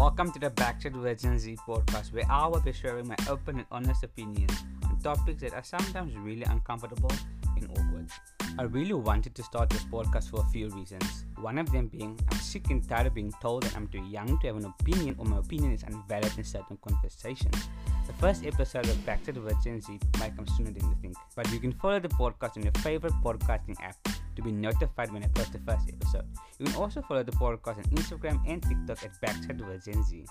Welcome to the Backchat with Gen Z podcast, where I will be sharing my open and honest opinions on topics that are sometimes really uncomfortable and awkward. I really wanted to start this podcast for a few reasons. One of them being I'm sick and tired of being told that I'm too young to have an opinion or my opinion is invalid in certain conversations. The first episode of Backchat with Gen Z might come sooner than you think, but you can follow the podcast on your favorite podcasting app to be notified when I post the first episode. You can also follow the podcast on Instagram and TikTok at Backchat with Gen Z.